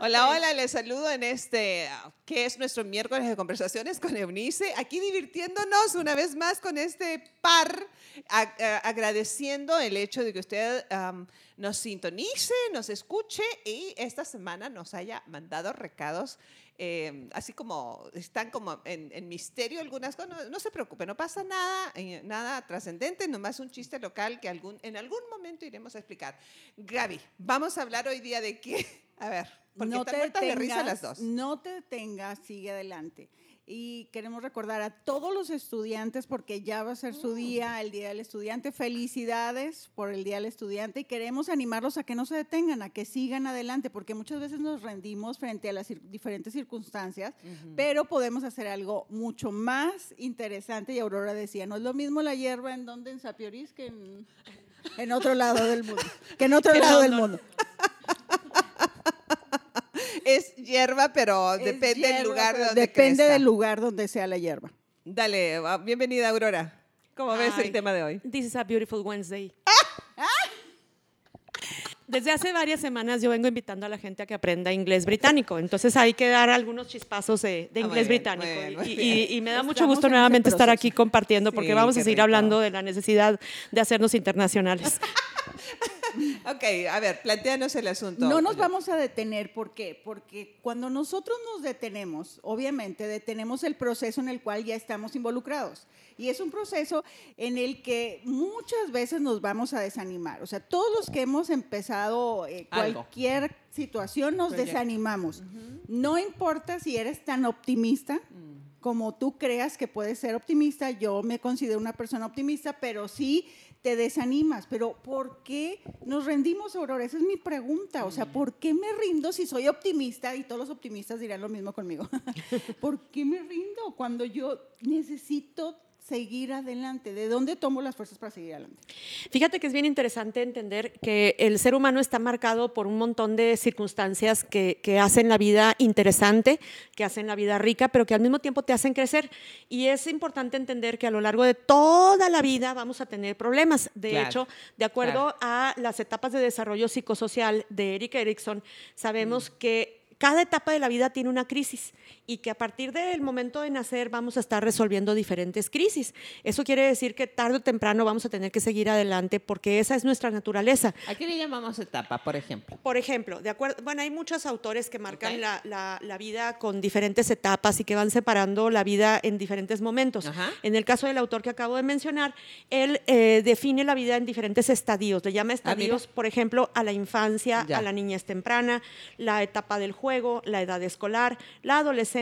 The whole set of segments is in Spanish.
Hola, hola, les saludo en este, que es nuestro miércoles de conversaciones con Eunice, aquí divirtiéndonos una vez más con este par, agradeciendo el hecho de que usted nos sintonice, nos escuche y esta semana nos haya mandado recados Em, así como están como en, misterio algunas cosas, no, se preocupe, no pasa nada, eh, nada trascendente, nomás un chiste local que algún, en algún momento iremos a explicar. Gaby, vamos a hablar hoy día de qué, a ver, porque no están te de risa las dos. No te detengas, sigue adelante y queremos recordar a todos los estudiantes porque ya va a ser su día, el Día del Estudiante. Felicidades por el Día del Estudiante y queremos animarlos a que no se detengan, a que sigan adelante, porque muchas veces nos rendimos frente a las diferentes circunstancias, pero podemos hacer algo mucho más interesante. Y Aurora decía, no es lo mismo la hierba en donde en Sapioris que en, otro lado del mundo, que en otro lado del mundo es hierba, pero depende del lugar donde Depende del lugar donde sea la hierba. Dale, bienvenida Aurora. ¿Cómo ves el tema de hoy? This is a beautiful Wednesday. Desde hace varias semanas yo vengo invitando a la gente a que aprenda inglés británico, entonces hay que dar algunos chispazos de, ah, inglés británico. y, me da mucho gusto nuevamente estar aquí compartiendo porque vamos a seguir hablando de la necesidad de hacernos internacionales. ok, a ver, planteanos el asunto. No nos vamos a detener, ¿por qué? Porque cuando nosotros nos detenemos, obviamente detenemos el proceso en el cual ya estamos involucrados. Y es un proceso en el que muchas veces nos vamos a desanimar. O sea, todos los que hemos empezado eh, cualquier situación nos desanimamos. No importa si eres tan optimista. Mm. Como tú creas que puedes ser optimista, yo me considero una persona optimista, pero sí te desanimas. Pero ¿por qué nos rendimos, Aurora? Esa es mi pregunta. O sea, mm. ¿por qué me rindo si soy optimista? Y todos los optimistas dirán lo mismo conmigo. ¿Por qué me rindo cuando yo necesito seguir adelante? ¿De dónde tomo las fuerzas para seguir adelante? Fíjate que es bien interesante entender que el ser humano está marcado por un montón de circunstancias que, hacen la vida interesante, que hacen la vida rica, pero que al mismo tiempo te hacen crecer. Y es importante entender que a lo largo de toda la vida vamos a tener problemas. De hecho, de acuerdo a las etapas de desarrollo psicosocial de Eric Erickson, sabemos mm. que cada etapa de la vida tiene una crisis y que a partir del momento de nacer vamos a estar resolviendo diferentes crisis. Eso quiere decir que tarde o temprano vamos a tener que seguir adelante porque esa es nuestra naturaleza. ¿A qué le llamamos etapa, por ejemplo? Por ejemplo, de acuerdo, bueno, hay muchos autores que marcan la, la, vida con diferentes etapas y que van separando la vida en diferentes momentos. En el caso del autor que acabo de mencionar, él eh, define la vida en diferentes estadios. Le llama ah, estadios, por ejemplo, a la infancia, a la niñez temprana, la etapa del juego, la edad escolar, la adolescencia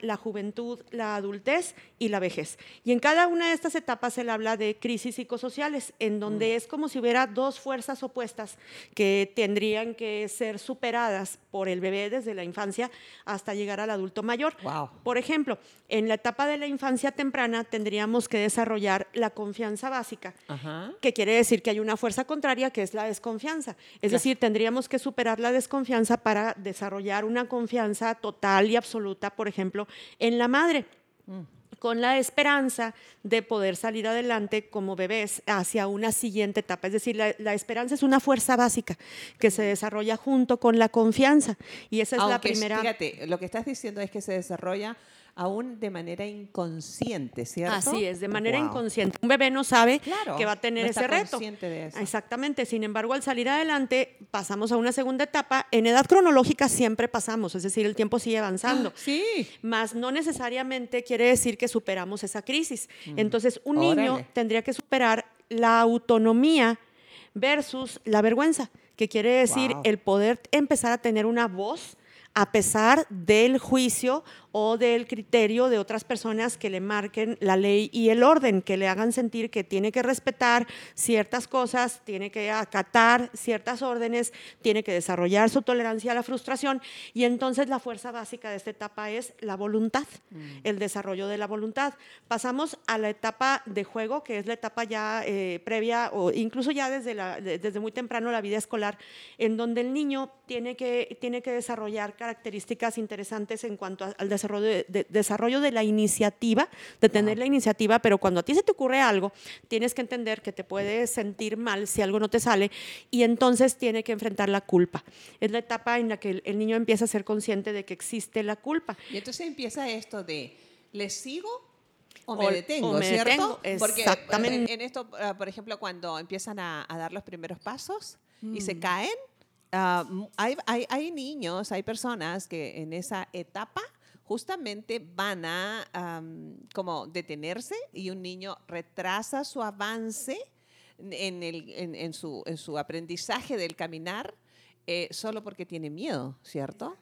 la juventud, la adultez y la vejez. Y en cada una de estas etapas él habla de crisis psicosociales, en donde mm. es como si hubiera dos fuerzas opuestas que tendrían que ser superadas por el bebé desde la infancia hasta llegar al adulto mayor. Por ejemplo, en la etapa de la infancia temprana tendríamos que desarrollar la confianza básica, que quiere decir que hay una fuerza contraria que es la desconfianza. Es decir, tendríamos que superar la desconfianza para desarrollar una confianza total y absoluta por ejemplo, en la madre. Mm. con la esperanza de poder salir adelante como bebés hacia una siguiente etapa. Es decir, la, esperanza es una fuerza básica que se desarrolla junto con la confianza. Y esa es la primera... Fíjate, lo que estás diciendo es que se desarrolla aún de manera inconsciente, ¿cierto? Así es, de manera inconsciente. Un bebé no sabe que va a tener ese reto. De eso. Exactamente. Sin embargo, al salir adelante, pasamos a una segunda etapa. En edad cronológica siempre pasamos, es decir, el tiempo sigue avanzando. Ah, sí. Más no necesariamente quiere decir que superamos esa crisis. Mm. Entonces, un niño tendría que superar la autonomía versus la vergüenza, que quiere decir el poder empezar a tener una voz a pesar del juicio o del criterio de otras personas que le marquen la ley y el orden, que le hagan sentir que tiene que respetar ciertas cosas, tiene que acatar ciertas órdenes, tiene que desarrollar su tolerancia a la frustración. Y entonces la fuerza básica de esta etapa es la voluntad, mm. el desarrollo de la voluntad. Pasamos a la etapa de juego, que es la etapa ya eh, previa o incluso ya desde, la, desde muy temprano la vida escolar, en donde el niño tiene que, tiene que desarrollar características interesantes en cuanto al desarrollo de, desarrollo de la iniciativa, de tener la iniciativa, pero cuando a ti se te ocurre algo, tienes que entender que te puedes sentir mal si algo no te sale y entonces tiene que enfrentar la culpa. Es la etapa en la que el, niño empieza a ser consciente de que existe la culpa. Y entonces empieza esto de, ¿le sigo o me detengo, ¿cierto? Porque Exactamente. En, esto, ah, por ejemplo, cuando empiezan a, dar los primeros pasos y se mm. caen, ah, hay, hay, hay, niños, hay personas que en esa etapa justamente van a como detenerse y un niño retrasa su avance en, el, en, su, en su, aprendizaje del caminar eh, solo porque tiene miedo, ¿cierto?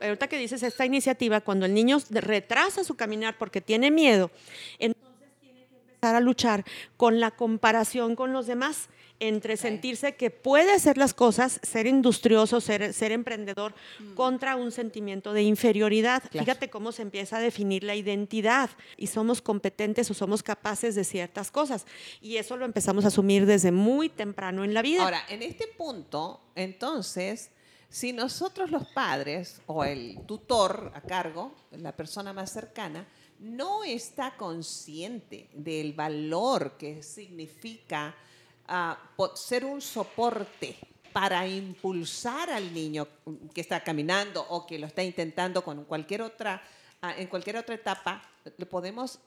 ahorita que dices esta iniciativa, cuando el niño retrasa su caminar porque tiene miedo, entonces tiene que empezar a luchar con la comparación con los demás entre sentirse que puede hacer las cosas, ser industrioso, ser, ser emprendedor, mm. contra un sentimiento de inferioridad. Fíjate cómo se empieza a definir la identidad y somos competentes o somos capaces de ciertas cosas. Y eso lo empezamos a asumir desde muy temprano en la vida. Ahora, en este punto, entonces, si nosotros los padres o el tutor a cargo, la persona más cercana, no está consciente del valor que significa ah, ser un soporte para impulsar al niño que está caminando o que lo está intentando con cualquier otra, ah, en cualquier otra etapa, le podemos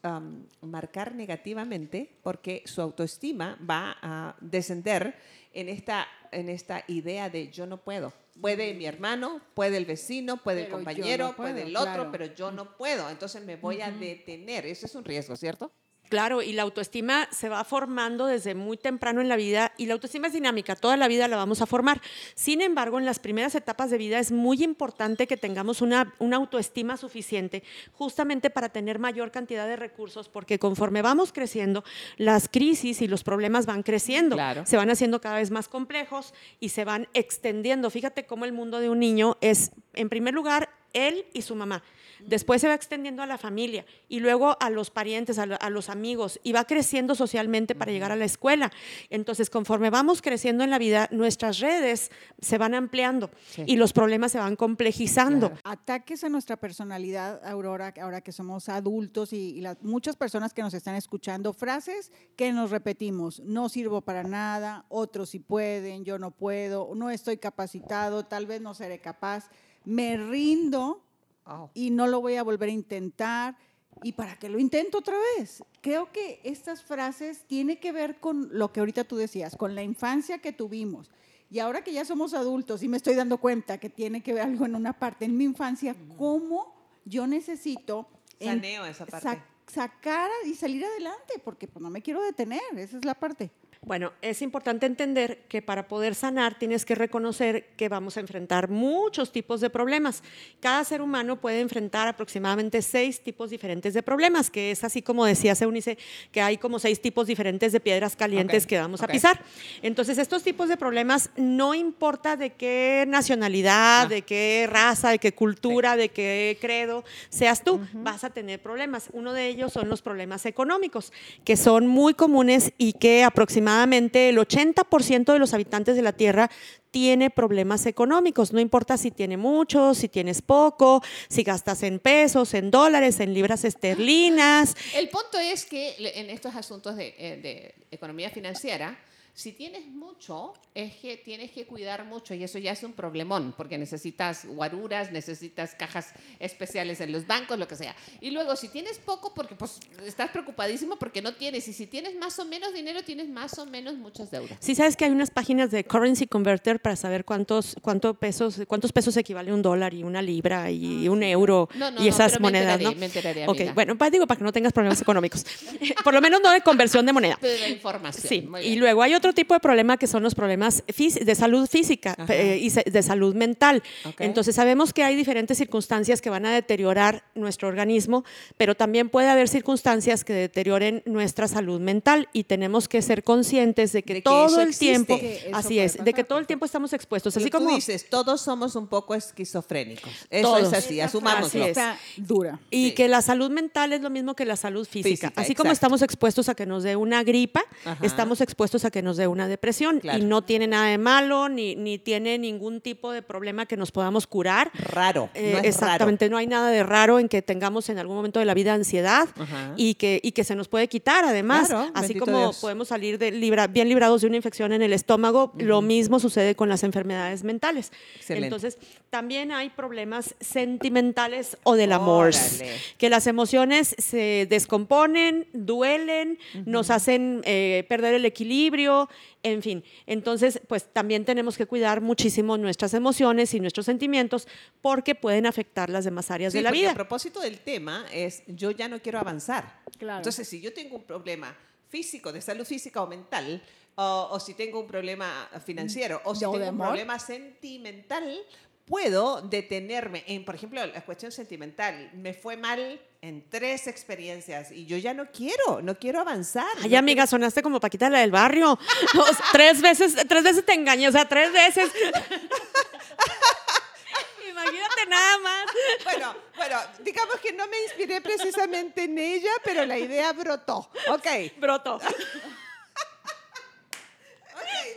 marcar negativamente porque su autoestima va a descender en esta, en esta idea de yo no puedo Puede mi hermano, puede el vecino, puede el compañero, puede el otro, pero yo no puedo. Entonces me voy a detener. Ese es un riesgo, ¿cierto? Claro, y la autoestima se va formando desde muy temprano en la vida y la autoestima es dinámica, toda la vida la vamos a formar. Sin embargo, en las primeras etapas de vida es muy importante que tengamos una, una autoestima suficiente justamente para tener mayor cantidad de recursos, porque conforme vamos creciendo, las crisis y los problemas van creciendo, se van haciendo cada vez más complejos y se van extendiendo. Fíjate cómo el mundo de un niño es, en primer lugar, él y su mamá. Después se va extendiendo a la familia y luego a los parientes, a, los amigos y va creciendo socialmente para llegar a la escuela. Entonces, conforme vamos creciendo en la vida, nuestras redes se van ampliando y los problemas se van complejizando. Ataques a nuestra personalidad, Aurora, ahora que somos adultos y, muchas personas que nos están escuchando, frases que nos repetimos, no sirvo para nada, otros sí pueden, yo no puedo, no estoy capacitado, tal vez no seré capaz me rindo y no lo voy a volver a intentar. ¿Y para qué lo intento otra vez? Creo que estas frases tienen que ver con lo que ahorita tú decías, con la infancia que tuvimos. Y ahora que ya somos adultos y me estoy dando cuenta que tiene que ver algo en una parte en mi infancia, cómo yo necesito Saneo esa parte. sacar y salir adelante, porque pues, no me quiero detener, esa es la parte. Bueno, es importante entender que para poder sanar tienes que reconocer que vamos a enfrentar muchos tipos de problemas. Cada ser humano puede enfrentar aproximadamente seis tipos diferentes de problemas, que es así como decía Eunice, que hay como seis tipos diferentes de piedras calientes que vamos a pisar. Entonces, estos tipos de problemas, no importa de qué nacionalidad, de qué raza, de qué cultura, de qué credo seas tú, vas a tener problemas. Uno de ellos son los problemas económicos, que son muy comunes y que aproximadamente aproximadamente el 80% de los habitantes de la Tierra tiene problemas económicos, no importa si tiene mucho, si tienes poco, si gastas en pesos, en dólares, en libras esterlinas. El punto es que en estos asuntos de, eh, de economía financiera, si tienes mucho, es que tienes que cuidar mucho y eso ya es un problemón, porque necesitas guaruras, necesitas cajas especiales en los bancos, lo que sea. Y luego, si tienes poco, porque pues estás preocupadísimo porque no tienes. Y si tienes más o menos dinero, tienes más o menos muchas deudas. Sí, sabes que hay unas páginas de currency converter para saber cuántos, cuántos pesos, cuántos pesos equivale un dólar y una libra y un euro y esas monedas, ¿no? Me enteraría, ok, bueno, pues digo para que no tengas problemas económicos. Por lo menos no de conversión de moneda. De información. Sí, y luego hay otro tipo de problema que son los problemas de salud física eh, y de salud mental. Entonces sabemos que hay diferentes circunstancias que van a deteriorar nuestro organismo, pero también puede haber circunstancias que deterioren nuestra salud mental y tenemos que ser conscientes de que, todo el tiempo, así es, de que todo el tiempo estamos expuestos. Así como dices, todos somos un poco esquizofrénicos. Eso es así, asumámoslo. Está dura. Y que la salud mental es lo mismo que la salud física. así como estamos expuestos a que nos dé una gripa, estamos expuestos a que nos nos dé una depresión. Y no tiene nada de malo, ni, ni tiene ningún tipo de problema que nos podamos curar. Raro. Eh, exactamente, no hay nada de raro en que tengamos en algún momento de la vida ansiedad y que, y que se nos puede quitar además. así como podemos salir de bien librados de una infección en el estómago, lo mismo sucede con las enfermedades mentales. Entonces, también hay problemas sentimentales o del amor, que las emociones se descomponen, duelen, nos hacen eh, perder el equilibrio, en fin. Entonces, pues también tenemos que cuidar muchísimo nuestras emociones y nuestros sentimientos porque pueden afectar las demás áreas de la vida. A propósito del tema es, yo ya no quiero avanzar. Entonces, si yo tengo un problema físico, de salud física o mental, o, si tengo un problema financiero, o si tengo un problema sentimental, puedo detenerme en, por ejemplo, la cuestión sentimental. Me fue mal en tres experiencias y yo ya no quiero, no quiero avanzar. Ay, amiga, sonaste como Paquita la del barrio. tres veces, tres veces te engañé, o sea, tres veces. Imagínate nada más. Bueno, bueno, digamos que no me inspiré precisamente en ella, pero la idea brotó. Ok. Brotó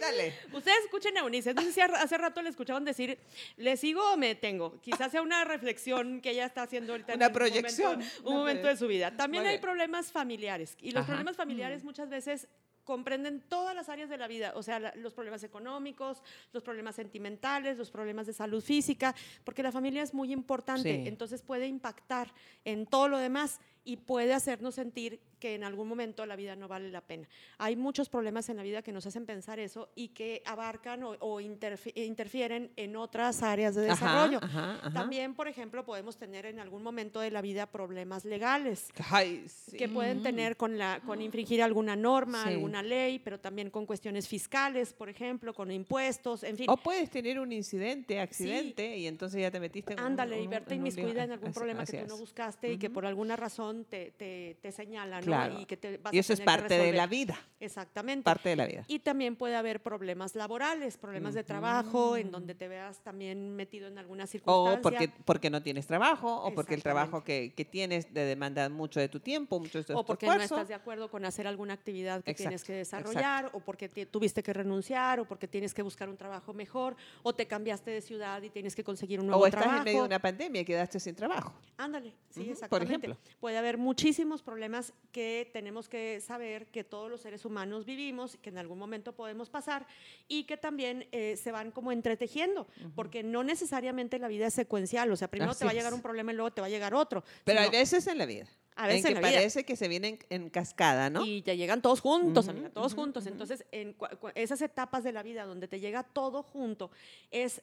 dale. Ustedes escuchen a Eunice. No sé si hace rato le escuchaban decir, ¿le sigo o me detengo? Quizás sea una reflexión que ella está haciendo ahorita. Una proyección. Un momento, de su vida. También hay problemas familiares. Y los problemas familiares mm. muchas veces comprenden todas las áreas de la vida, o sea, los problemas económicos, los problemas sentimentales, los problemas de salud física, porque la familia es muy importante, entonces puede impactar en todo lo demás y puede hacernos sentir que en algún momento la vida no vale la pena. Hay muchos problemas en la vida que nos hacen pensar eso y que abarcan o, interfieren en otras áreas de desarrollo. También, por ejemplo, podemos tener en algún momento de la vida problemas legales que pueden tener con, la, con infringir alguna norma, alguna ley, pero también con cuestiones fiscales, por ejemplo, con impuestos, en fin. O puedes tener un incidente, accidente, y entonces ya te metiste en Ándale, y verte inmiscuida en algún problema que tú no buscaste y que por alguna razón te, te, te señalan. Y, eso es parte de la vida. Exactamente. Parte de la vida. Y también puede haber problemas laborales, problemas de trabajo, en donde te veas también metido en alguna circunstancia. O porque, porque no tienes trabajo, o porque el trabajo que, que, tienes te demanda mucho de tu tiempo, mucho de tu O porque no estás de acuerdo con hacer alguna actividad que tienes que desarrollar, o porque tuviste que renunciar, o porque tienes que buscar un trabajo mejor, o te cambiaste de ciudad y tienes que conseguir un nuevo trabajo. O estás en medio de una pandemia y quedaste sin trabajo. Ándale, sí, exactamente. Por ejemplo. Puede haber muchísimos problemas que tenemos que saber que todos los seres humanos vivimos, que en algún momento podemos pasar y que también eh, se van como entretejiendo, porque no necesariamente la vida es secuencial, o sea, primero te va a llegar un problema y luego te va a llegar otro. Pero hay veces en la vida. A veces en que parece que se vienen en cascada, ¿no? Y te llegan todos juntos, todos juntos. Entonces, en esas etapas de la vida donde te llega todo junto, es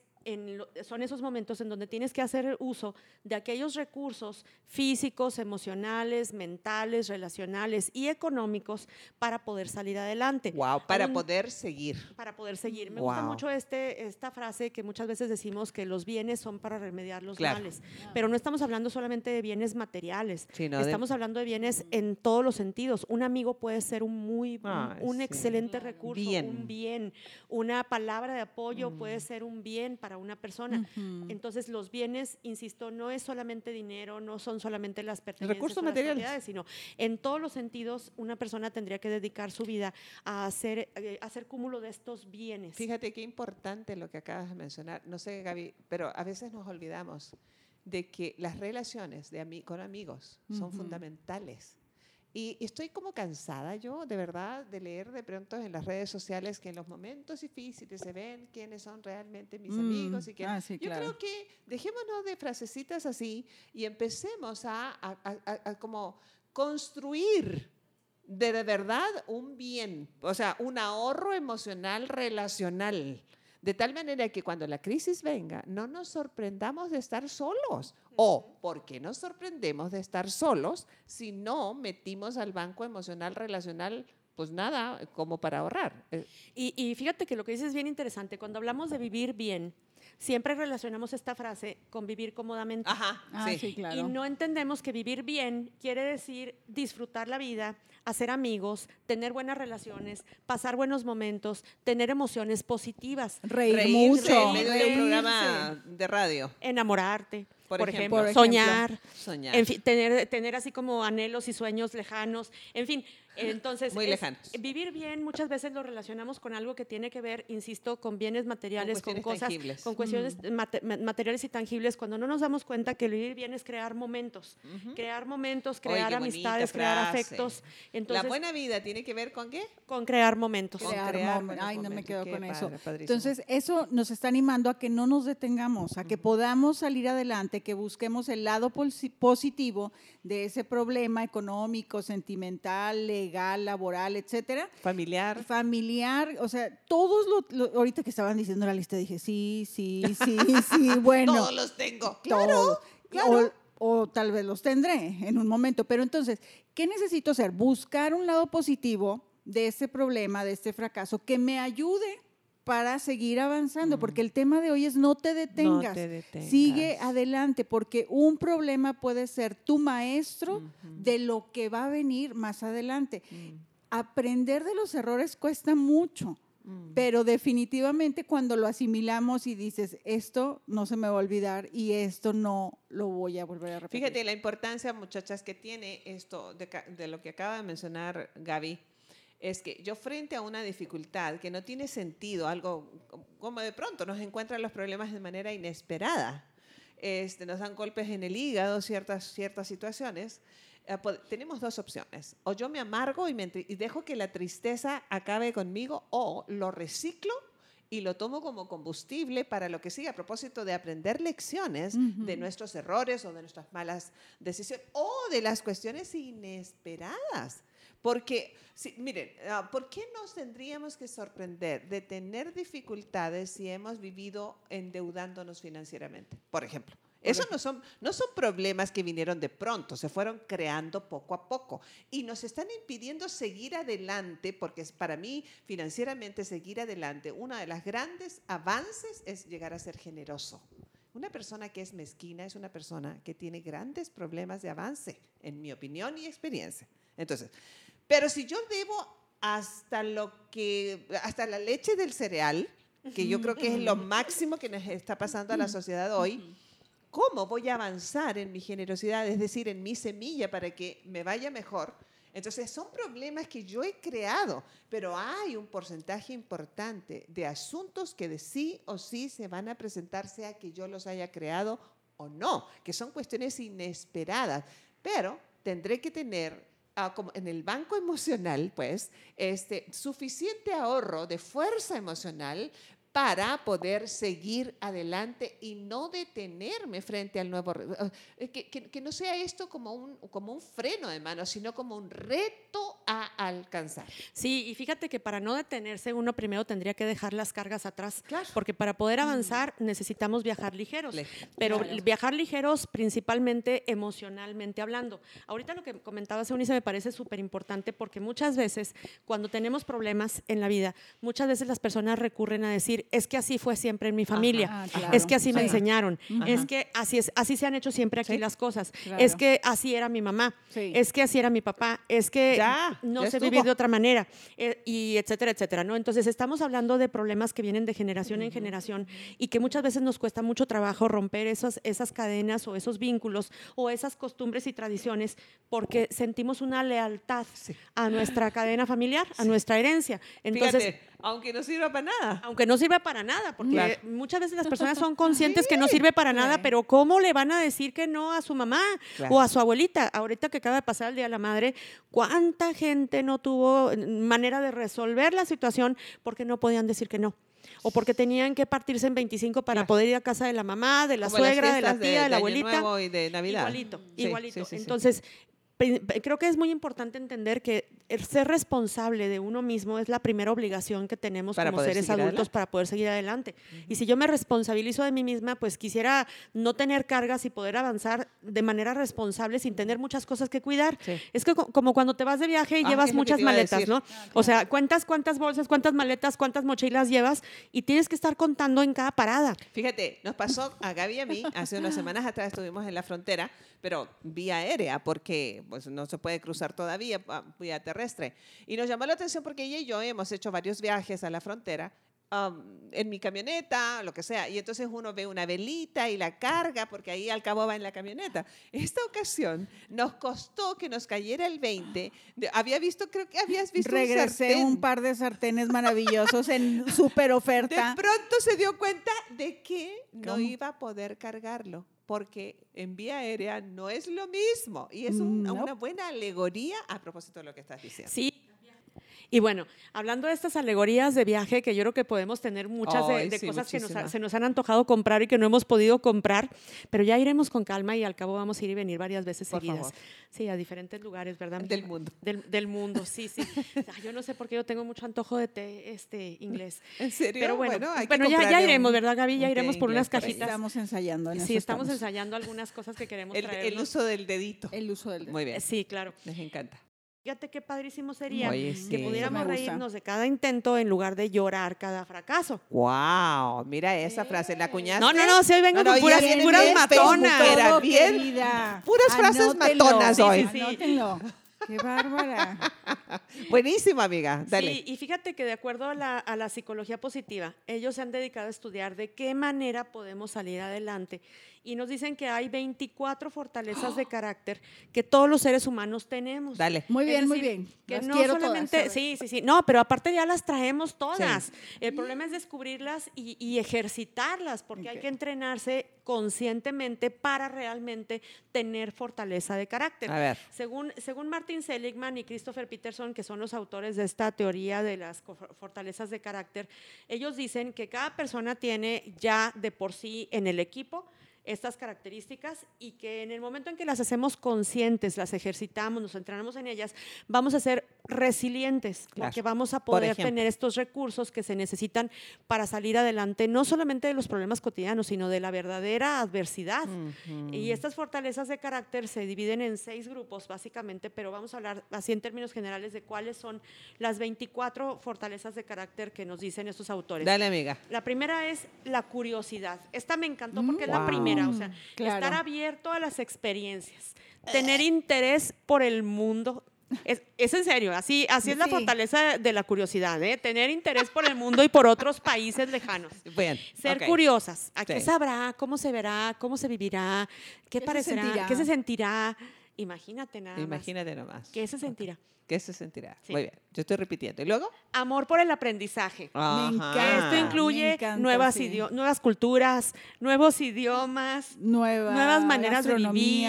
son esos momentos en donde tienes que hacer uso de aquellos recursos físicos, emocionales, mentales, relacionales y económicos para poder salir adelante. Wow, para poder seguir. Para poder seguir. Me gusta mucho este, esta frase que muchas veces decimos que los bienes son para remediar los males, pero no estamos hablando solamente de bienes materiales, estamos hablando de bienes en todos los sentidos. Un amigo puede ser un muy, un excelente recurso, un bien, una palabra de apoyo puede mm. ser un bien para una persona. Entonces, los bienes, insisto, no es solamente dinero, no son solamente las pertenencias, recursos materiales, sino en todos los sentidos una persona tendría que dedicar su vida a hacer, eh, hacer cúmulo de estos bienes. Fíjate qué importante lo que acabas de mencionar. No sé, Gaby, pero a veces nos olvidamos de que las relaciones de con amigos son fundamentales. Y estoy como cansada yo, de verdad, de leer de pronto en las redes sociales que en los momentos difíciles se ven quiénes son realmente mis mm, amigos. Y que ah, yo creo que dejémonos de frasecitas así y empecemos a, a, como construir de, de verdad un bien, o sea, un ahorro emocional relacional. De tal manera que cuando la crisis venga, no nos sorprendamos de estar solos. O, ¿por qué nos sorprendemos de estar solos si no metimos al banco emocional relacional pues nada, como para ahorrar. Y, y, fíjate que lo que dices es bien interesante. Cuando hablamos de vivir bien, siempre relacionamos esta frase con vivir cómodamente. Ajá, Ah, sí. sí, claro. Y no entendemos que vivir bien quiere decir disfrutar la vida, hacer amigos, tener buenas relaciones, pasar buenos momentos, tener emociones positivas, Reír Reírse mucho. en medio de un reírse. programa de radio. enamorarte, Por por, ejemplo. ejemplo, Por ejemplo. soñar, Soñar. en fin, tener, tener así como anhelos y sueños lejanos, en fin. Entonces, Muy es- lejanos. vivir bien muchas veces lo relacionamos con algo que tiene que ver, insisto, con bienes materiales, con, cuestiones cosas, tangibles. con cuestiones mate- ma- materiales y tangibles, cuando no nos damos cuenta que vivir bien es crear momentos, crear momentos, crear amistades, crear afectos. Entonces, la buena vida tiene que ver con qué? con crear momentos. Con crear crear momen- buenos Ay, no me momentos. quedo Qué con padre, eso. padrísimo. Entonces, eso nos está animando a que no nos detengamos, a que podamos salir adelante, que busquemos el lado posi- positivo de ese problema económico, sentimental, legal, laboral, etcétera. Familiar. Familiar, o sea, todos lo, lo- ahorita que estaban diciendo la lista dije, sí, sí, sí, sí, bueno. Todos los tengo. Todo. claro. O, o tal vez los tendré en un momento. Pero entonces, ¿qué necesito hacer? Buscar un lado positivo de este problema, de este fracaso, que me ayude para seguir avanzando, porque el tema de hoy es no te detengas, te detengas. sigue adelante, porque un problema puede ser tu maestro de lo que va a venir más adelante. Aprender de los errores cuesta mucho, pero definitivamente cuando lo asimilamos y dices, esto no se me va a olvidar y esto no lo voy a volver a repetir. Fíjate la importancia, muchachas, que tiene esto de, de lo que acaba de mencionar Gaby. Es que yo frente a una dificultad que no tiene sentido, algo como de pronto nos encuentran los problemas de manera inesperada, este, nos dan golpes en el hígado, ciertas, ciertas situaciones, eh, tenemos dos opciones. O yo me amargo y, me entri- y dejo que la tristeza acabe conmigo, o lo reciclo y lo tomo como combustible para lo que sigue a propósito de aprender lecciones de nuestros errores o de nuestras malas decisiones o de las cuestiones inesperadas. Porque, sí, miren, ah, ¿por qué nos tendríamos que sorprender de tener dificultades si hemos vivido endeudándonos financieramente? Por ejemplo. Eso no son, no son problemas que vinieron de pronto, se fueron creando poco a poco y nos están impidiendo seguir adelante, porque para mí financieramente seguir adelante, uno de los grandes avances es llegar a ser generoso. Una persona que es mezquina es una persona que tiene grandes problemas de avance, en mi opinión y experiencia. Entonces, pero si yo debo hasta lo que, hasta la leche del cereal, que yo creo que es lo máximo que nos está pasando a la sociedad hoy, ¿cómo voy a avanzar en mi generosidad? Es decir, en mi semilla para que me vaya mejor. Entonces, son problemas que yo he creado, pero hay un porcentaje importante de asuntos que de sí o sí se van a presentar, sea que yo los haya creado o no, que son cuestiones inesperadas, pero tendré que tener ah, como en el banco emocional, pues, este, suficiente ahorro de fuerza emocional para poder seguir adelante y no detenerme frente al nuevo... re- eh, Que, que- que no sea esto como un, como un freno de mano, sino como un reto a alcanzar. Sí, y fíjate que para no detenerse uno primero tendría que dejar las cargas atrás, Claro. porque para poder avanzar necesitamos viajar ligeros, pero claro. viajar ligeros principalmente emocionalmente hablando. Ahorita lo que comentabas, Eunice, me parece súper importante porque muchas veces cuando tenemos problemas en la vida, muchas veces las personas recurren a decir, es que así fue siempre en mi familia, claro. es que así me Sí. enseñaron, es que así, es, así se han hecho siempre aquí Sí. las cosas, Claro. es que así era mi mamá, Sí. es que así era mi papá, es que Ya, no ya sé estuvo. vivir de otra manera, eh, y etcétera, etcétera, ¿no? Entonces estamos hablando de problemas que vienen de generación en generación y que muchas veces nos cuesta mucho trabajo romper esas, esas cadenas o esos vínculos o esas costumbres y tradiciones porque sentimos una lealtad a nuestra cadena familiar, a nuestra herencia. Entonces, Fíjate, aunque no sirva para nada. aunque no sirve para nada, porque Claro. muchas veces las personas son conscientes que no sirve para nada, pero ¿cómo le van a decir que no a su mamá Claro. o a su abuelita? Ahorita que acaba de pasar el Día de la Madre, ¿cuánta gente no tuvo manera de resolver la situación porque no podían decir que no? O porque tenían que partirse en 25 para Claro. poder ir a casa de la mamá, de la Como suegra, de la tía, de, la abuelita. Nuevo y de Navidad. Igualito, igualito. sí, sí, sí. Entonces, creo que es muy importante entender que ser responsable de uno mismo es la primera obligación que tenemos como seres adultos para poder seguir adelante. Y si yo me responsabilizo de mí misma, pues quisiera no tener cargas y poder avanzar de manera responsable sin tener muchas cosas que cuidar. Es que como cuando te vas de viaje y ah, llevas muchas maletas, ¿no? O sea, cuentas cuántas bolsas, cuántas maletas, cuántas mochilas llevas y tienes que estar contando en cada parada. Fíjate, nos pasó a Gaby y a mí, hace unas semanas atrás estuvimos en la frontera, pero vía aérea, porque pues, no se puede cruzar todavía vía terrestre. Y nos llamó la atención porque ella y yo hemos hecho varios viajes a la frontera en mi camioneta, lo que sea. Y entonces uno ve una velita y la carga porque ahí al cabo va en la camioneta. Esta ocasión nos costó que nos cayera el 20. había visto, creo que habías visto Regresé un, un par de sartenes maravillosos en super oferta. De pronto se dio cuenta de que no iba a poder cargarlo porque en vía aérea no es lo mismo. Y es una buena alegoría a propósito de lo que estás diciendo. Sí, y bueno, hablando de estas alegorías de viaje, que yo creo que podemos tener muchas de, cosas que se nos han antojado comprar y que no hemos podido comprar, pero ya iremos con calma y al cabo vamos a ir y venir varias veces seguidas. Sí, a diferentes lugares, ¿verdad? Del mundo. Del, mundo, sí, sí. yo no sé por qué yo tengo mucho antojo de té este, inglés. ¿En serio? Pero bueno, bueno, ya, iremos, ¿verdad, Gaby? Ya iremos por unas cajitas. Estamos ensayando. sí, estamos, ensayando algunas cosas que queremos el, traer. El uso del dedito. El uso del dedito. Muy bien. Sí, claro. Les encanta. Fíjate qué padrísimo sería que pudiéramos reírnos de cada intento en lugar de llorar cada fracaso. ¡Wow! Mira esa frase, la cuñaste. No, no, no, si hoy vengo con puras, puras matonas. bien, puras frases matonas hoy. ¡Qué bárbara! Buenísimo, amiga. Dale. Sí, y fíjate que de acuerdo a la, a la, psicología positiva, ellos se han dedicado a estudiar de qué manera podemos salir adelante y nos dicen que hay 24 fortalezas de carácter que todos los seres humanos tenemos. Dale. Muy bien, muy bien. Que no solamente, sí, sí, sí, no, pero aparte ya las traemos todas. El problema es descubrirlas y, ejercitarlas, porque hay que entrenarse conscientemente para realmente tener fortaleza de carácter. A ver. Según, según Martin Seligman y Christopher Peterson, que son los autores de esta teoría de las fortalezas de carácter, ellos dicen que cada persona tiene ya de por sí en el equipo estas características y que en el momento en que las hacemos conscientes, las ejercitamos, nos entrenamos en ellas, vamos a ser resilientes, porque vamos a poder tener estos recursos que se necesitan para salir adelante, no solamente de los problemas cotidianos, sino de la verdadera adversidad. Y estas fortalezas de carácter se dividen en seis grupos, básicamente, pero vamos a hablar así en términos generales de cuáles son las 24 fortalezas de carácter que nos dicen estos autores. Dale, amiga. La primera es la curiosidad. Esta me encantó porque es la primera, o sea, estar abierto a las experiencias, tener interés por el mundo, es, en serio, así, así es la fortaleza de la curiosidad, ¿eh? tener interés por el mundo y por otros países lejanos. Ser curiosas. ¿A qué sabrá? ¿Cómo se verá? ¿Cómo se vivirá? ¿Qué, parecerá? ¿Qué se sentirá? Imagínate nada Imagínate nomás. ¿Qué se sentirá? ¿Qué se sentirá? Muy bien, yo estoy repitiendo. ¿Y luego? Amor por el aprendizaje. Esto incluye nuevas, nuevas culturas, nuevos idiomas, nuevas maneras de vivir.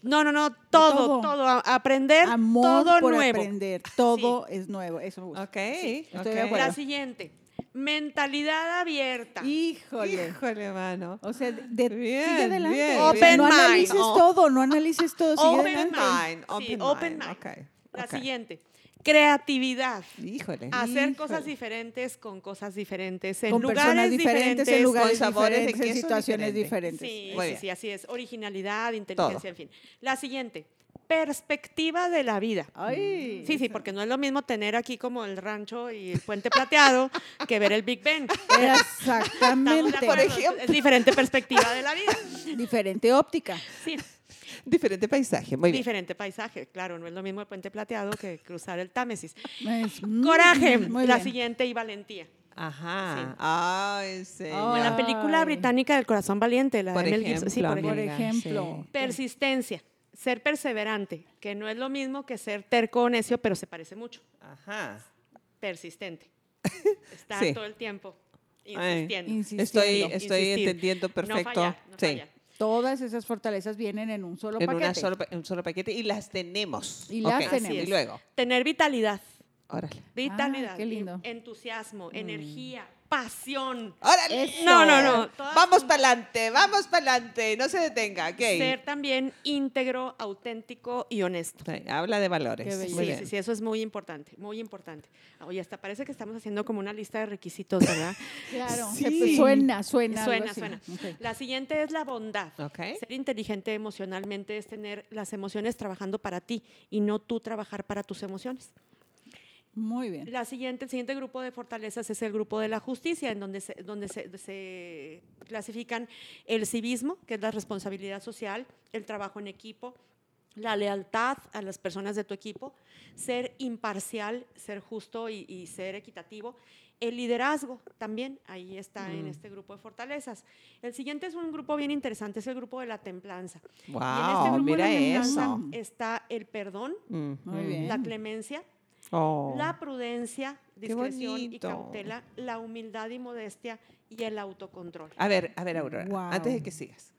No, no, no, todo, todo. aprender Amor todo por nuevo. aprender, todo es nuevo. Eso me gusta. Ok, okay. La siguiente. Mentalidad abierta. Híjole. Híjole, mano. O sea, de, bien, sigue adelante. Bien, open no mind. analices todo, no analices todo. Sigue open adelante. mind. Open, sí, mind. open mind. Okay. La okay. siguiente. Creatividad. Híjole. Hacer híjole. cosas diferentes con cosas diferentes, en Con lugares personas diferentes, en lugares con sabores diferentes, en situaciones diferentes. diferentes. Sí, Muy sí, bien. sí, así es. Originalidad, inteligencia, Todo. en fin. La siguiente. Perspectiva de la vida. Ay, Sí, sí, porque no es lo mismo tener aquí como el rancho y el puente plateado que ver el Big Ben. Exactamente. De acuerdo, Es diferente perspectiva de la vida. Diferente óptica. Sí, Diferente paisaje. Muy bien. diferente paisaje. Claro, no es lo mismo el puente plateado que cruzar el Támesis. Es- mm, Coraje, muy la bien. siguiente, y valentía. Ajá. Ay, sí. Como en la película Ay. británica del corazón valiente, la Por de Mel Gibson. Sí, por ejemplo, Por ejemplo. ejemplo. Persistencia, ser perseverante, que no es lo mismo que ser terco o necio, pero se parece mucho. Ajá. Persistente. Estar Sí. todo el tiempo Ay. insistiendo. Estoy, estoy Insistir. entendiendo No perfecto. fallar, no sí. fallar. Todas esas fortalezas vienen en un solo En paquete. una solo, pa- un solo paquete y las tenemos. Y las tenemos. Y luego, Tener vitalidad. órale. Vitalidad, qué lindo. en- entusiasmo, energía, pasión. ¡Órale! No, no, no. Vamos para adelante, vamos para adelante, no se detenga. Okay. Ser también íntegro, auténtico y honesto. habla de valores. sí, sí, sí, eso es muy importante, muy importante. Oye, hasta parece que estamos haciendo como una lista de requisitos, ¿verdad? claro, sí. suena, suena. Suena, suena. La siguiente es la bondad. Ser inteligente emocionalmente es tener las emociones trabajando para ti y no tú trabajar para tus emociones. Muy bien. La siguiente, el siguiente grupo de fortalezas es el grupo de la justicia, en donde se, donde se, clasifican el civismo, que es la responsabilidad social, el trabajo en equipo, la lealtad a las personas de tu equipo, ser imparcial, ser justo y, ser equitativo. El liderazgo también, ahí está en mm. este grupo de fortalezas. El siguiente es un grupo bien interesante, es el grupo de la templanza. Wow, y en este grupo mira de la templanza está el perdón, mm. la clemencia, Oh. la prudencia, discreción y cautela, la humildad y modestia y el autocontrol. A ver, a ver, Aurora, antes de que sigas.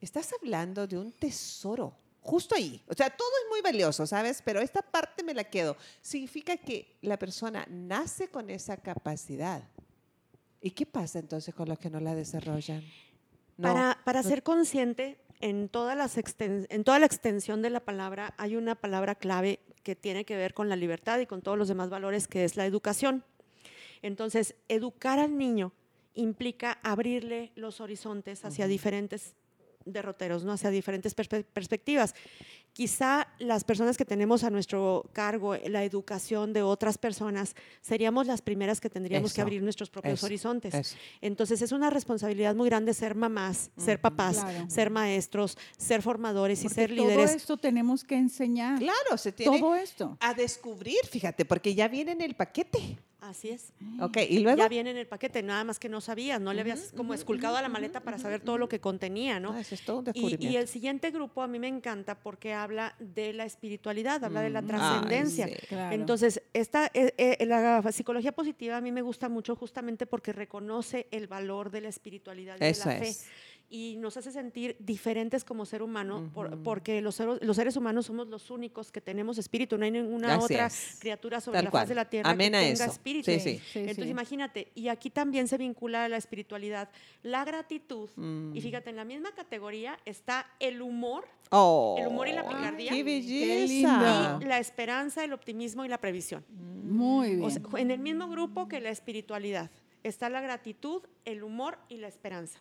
Estás hablando de un tesoro, justo ahí. O sea, todo es muy valioso, ¿sabes? Pero esta parte me la quedo. Significa que la persona nace con esa capacidad. ¿Y qué pasa entonces con los que no la desarrollan? para, para ser consciente, en toda, las en toda la extensión de la palabra hay una palabra clave que tiene que ver con la libertad y con todos los demás valores, que es la educación. Entonces, educar al niño implica abrirle los horizontes hacia diferentes derroteros, ¿no? hacia diferentes perspectivas. Quizá las personas que tenemos a nuestro cargo la educación de otras personas, seríamos las primeras que tendríamos que abrir nuestros propios horizontes. Entonces es una responsabilidad muy grande ser mamás, ser papás, ser maestros, ser formadores y ser líderes. Todo esto tenemos que enseñar. Claro, se tiene todo esto. a descubrir, fíjate, porque ya viene en el paquete. Así es. Ok, y luego. Ya viene en el paquete, nada más que no sabías, no le habías como esculcado a la maleta para saber todo lo que contenía, ¿no? Ah, eso es todo un y, y, el siguiente grupo a mí me encanta porque habla de la espiritualidad, habla de la trascendencia. Entonces, esta, eh, eh, la psicología positiva a mí me gusta mucho justamente porque reconoce el valor de la espiritualidad y de la fe y nos hace sentir diferentes como ser humano, porque los, los, seres humanos somos los únicos que tenemos espíritu, no hay ninguna otra criatura sobre la faz de la tierra que tenga espíritu. Entonces imagínate, y aquí también se vincula la espiritualidad, la gratitud, y mm. fíjate, en la misma categoría está el humor, oh, el humor y la picardía, qué belleza. y la esperanza, el optimismo y la previsión. Muy bien. en el mismo grupo que la espiritualidad está la gratitud, el humor y la esperanza.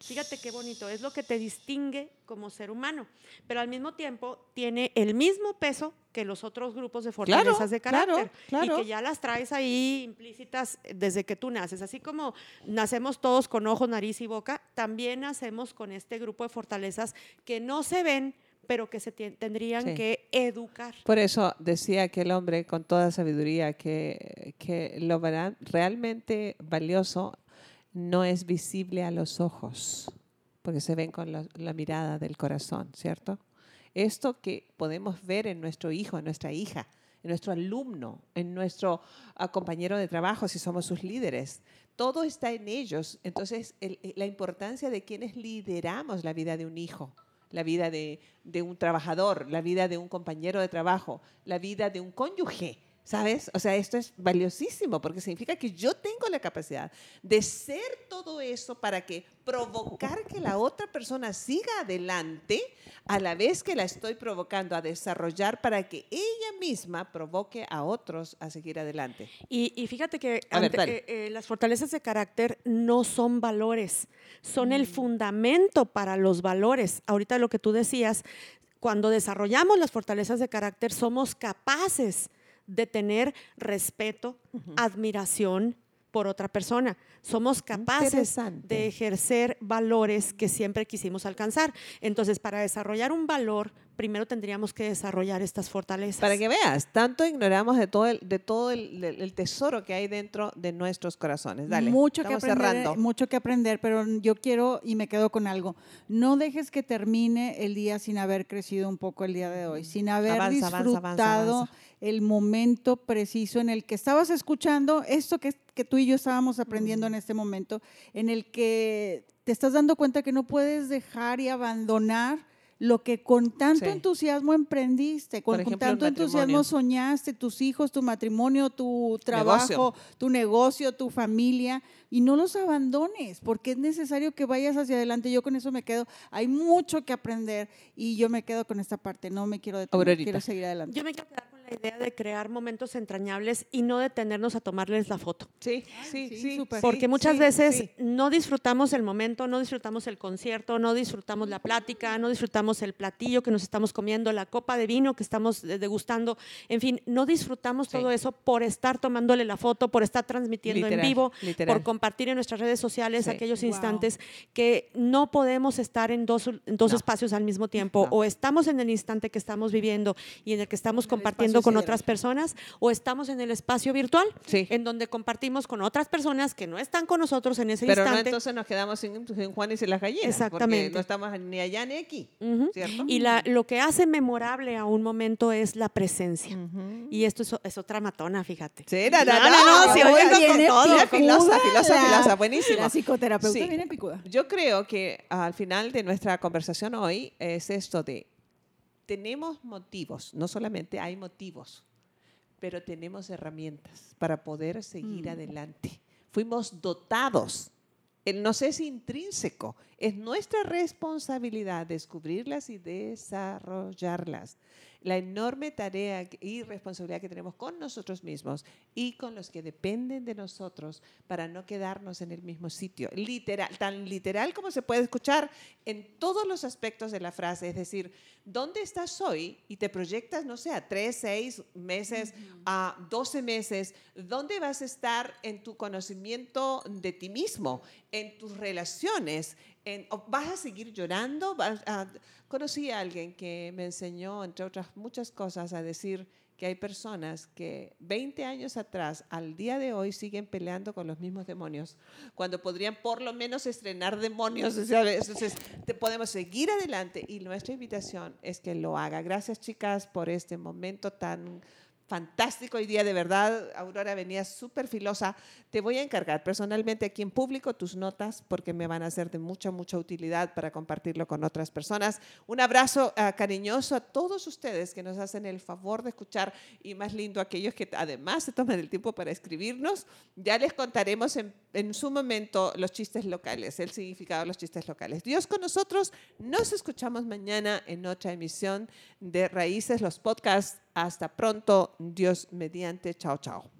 Fíjate qué bonito, es lo que te distingue como ser humano, pero al mismo tiempo tiene el mismo peso que los otros grupos de fortalezas de carácter y que ya las traes ahí implícitas desde que tú naces. Así como nacemos todos con ojos, nariz y boca, también nacemos con este grupo de fortalezas que no se ven, pero que se tendrían que educar. Por eso decía aquel hombre con toda sabiduría que, que lo realmente valioso no es visible a los ojos, porque se ven con la, mirada del corazón, ¿cierto? Esto que podemos ver en nuestro hijo, en nuestra hija, en nuestro alumno, en nuestro ah, compañero de trabajo, si somos sus líderes, todo está en ellos. Entonces, eh, la importancia de quienes lideramos la vida de un hijo, la vida de, de un trabajador, la vida de un compañero de trabajo, la vida de un cónyuge ¿Sabes? O sea, esto es valiosísimo porque significa que yo tengo la capacidad de ser todo eso para que provocar que la otra persona siga adelante a la vez que la estoy provocando a desarrollar para que ella misma provoque a otros a seguir adelante. Y, fíjate que eh, eh, las fortalezas de carácter no son valores, son el mm. fundamento para los valores. Ahorita lo que tú decías, cuando desarrollamos las fortalezas de carácter somos capaces de tener respeto, admiración por otra persona. Somos capaces de ejercer valores que siempre quisimos alcanzar. Entonces, para desarrollar un valor, primero tendríamos que desarrollar estas fortalezas. Para que veas, tanto ignoramos de todo el, de todo el, tesoro que hay dentro de nuestros corazones. Dale, mucho que aprender, mucho que aprender, pero yo quiero y me quedo con algo. No dejes que termine el día sin haber crecido un poco el día de hoy, sin haber disfrutado el momento preciso en el que estabas escuchando esto que, que tú y yo estábamos aprendiendo en este momento, en el que te estás dando cuenta que no puedes dejar y abandonar lo que con tanto entusiasmo emprendiste, con, tanto entusiasmo soñaste, tus hijos, tu matrimonio, tu trabajo, tu negocio, tu familia, y no los abandones, porque es necesario que vayas hacia adelante. Yo con eso me quedo, hay mucho que aprender y yo me quedo con esta parte, no me quiero detener, quiero seguir adelante. Yo me quiero quedar con la idea de crear momentos entrañables y no detenernos a tomarles la foto. Sí, sí, sí. porque muchas veces no disfrutamos el momento, no disfrutamos el concierto, no disfrutamos la plática, no disfrutamos el platillo que nos estamos comiendo, la copa de vino que estamos degustando, en fin, no disfrutamos todo eso por estar tomándole la foto, por estar transmitiendo en vivo, por compartir en nuestras redes sociales aquellos instantes que no podemos estar en dos, dos espacios al mismo tiempo. O estamos en el instante que estamos viviendo y en el que estamos compartiendo con otras personas, o estamos en el espacio virtual, en donde compartimos con otras personas que no están con nosotros en ese instante. Pero no entonces nos quedamos sin, Juanes y las gallinas. Exactamente. Porque no estamos ni allá ni aquí. Y la, lo que hace memorable a un momento es la presencia. Y esto es, otra matona, fíjate. Sí, no, no, no, no, si con todo. Filosa, filosa, filosa, buenísimo. La psicoterapeuta viene picuda. Yo creo que al final de nuestra conversación hoy es esto de, tenemos motivos, no solamente hay motivos, pero tenemos herramientas para poder seguir mm. adelante. Fuimos dotados no es intrínseco, es nuestra responsabilidad descubrirlas y desarrollarlas la enorme tarea y responsabilidad que tenemos con nosotros mismos y con los que dependen de nosotros para no quedarnos en el mismo sitio. Literal, tan literal como se puede escuchar en todos los aspectos de la frase, es decir, ¿dónde estás hoy? Y te proyectas, no sé, a tres, seis meses, a doce meses, ¿dónde vas a estar en tu conocimiento de ti mismo, en tus relaciones? ¿Vas a seguir llorando? ¿Vas a, Conocí a alguien que me enseñó, entre otras muchas cosas, a decir que hay personas que 20 años atrás, al día de hoy, siguen peleando con los mismos demonios, cuando podrían por lo menos estrenar demonios. Entonces, podemos seguir adelante y nuestra invitación es que lo haga. Gracias, chicas, por este momento tan fantástico hoy día, de verdad. Aurora venía súper filosa. Te voy a encargar personalmente aquí en público tus notas porque me van a ser de mucha, mucha utilidad para compartirlo con otras personas. Un abrazo ah, cariñoso a todos ustedes que nos hacen el favor de escuchar y más lindo aquellos que además se toman el tiempo para escribirnos. Ya les contaremos en, en su momento los chistes locales, el significado de los chistes locales. Dios con nosotros. Nos escuchamos mañana en otra emisión de Raíces, los podcasts hasta pronto, Dios mediante. Chao, chao.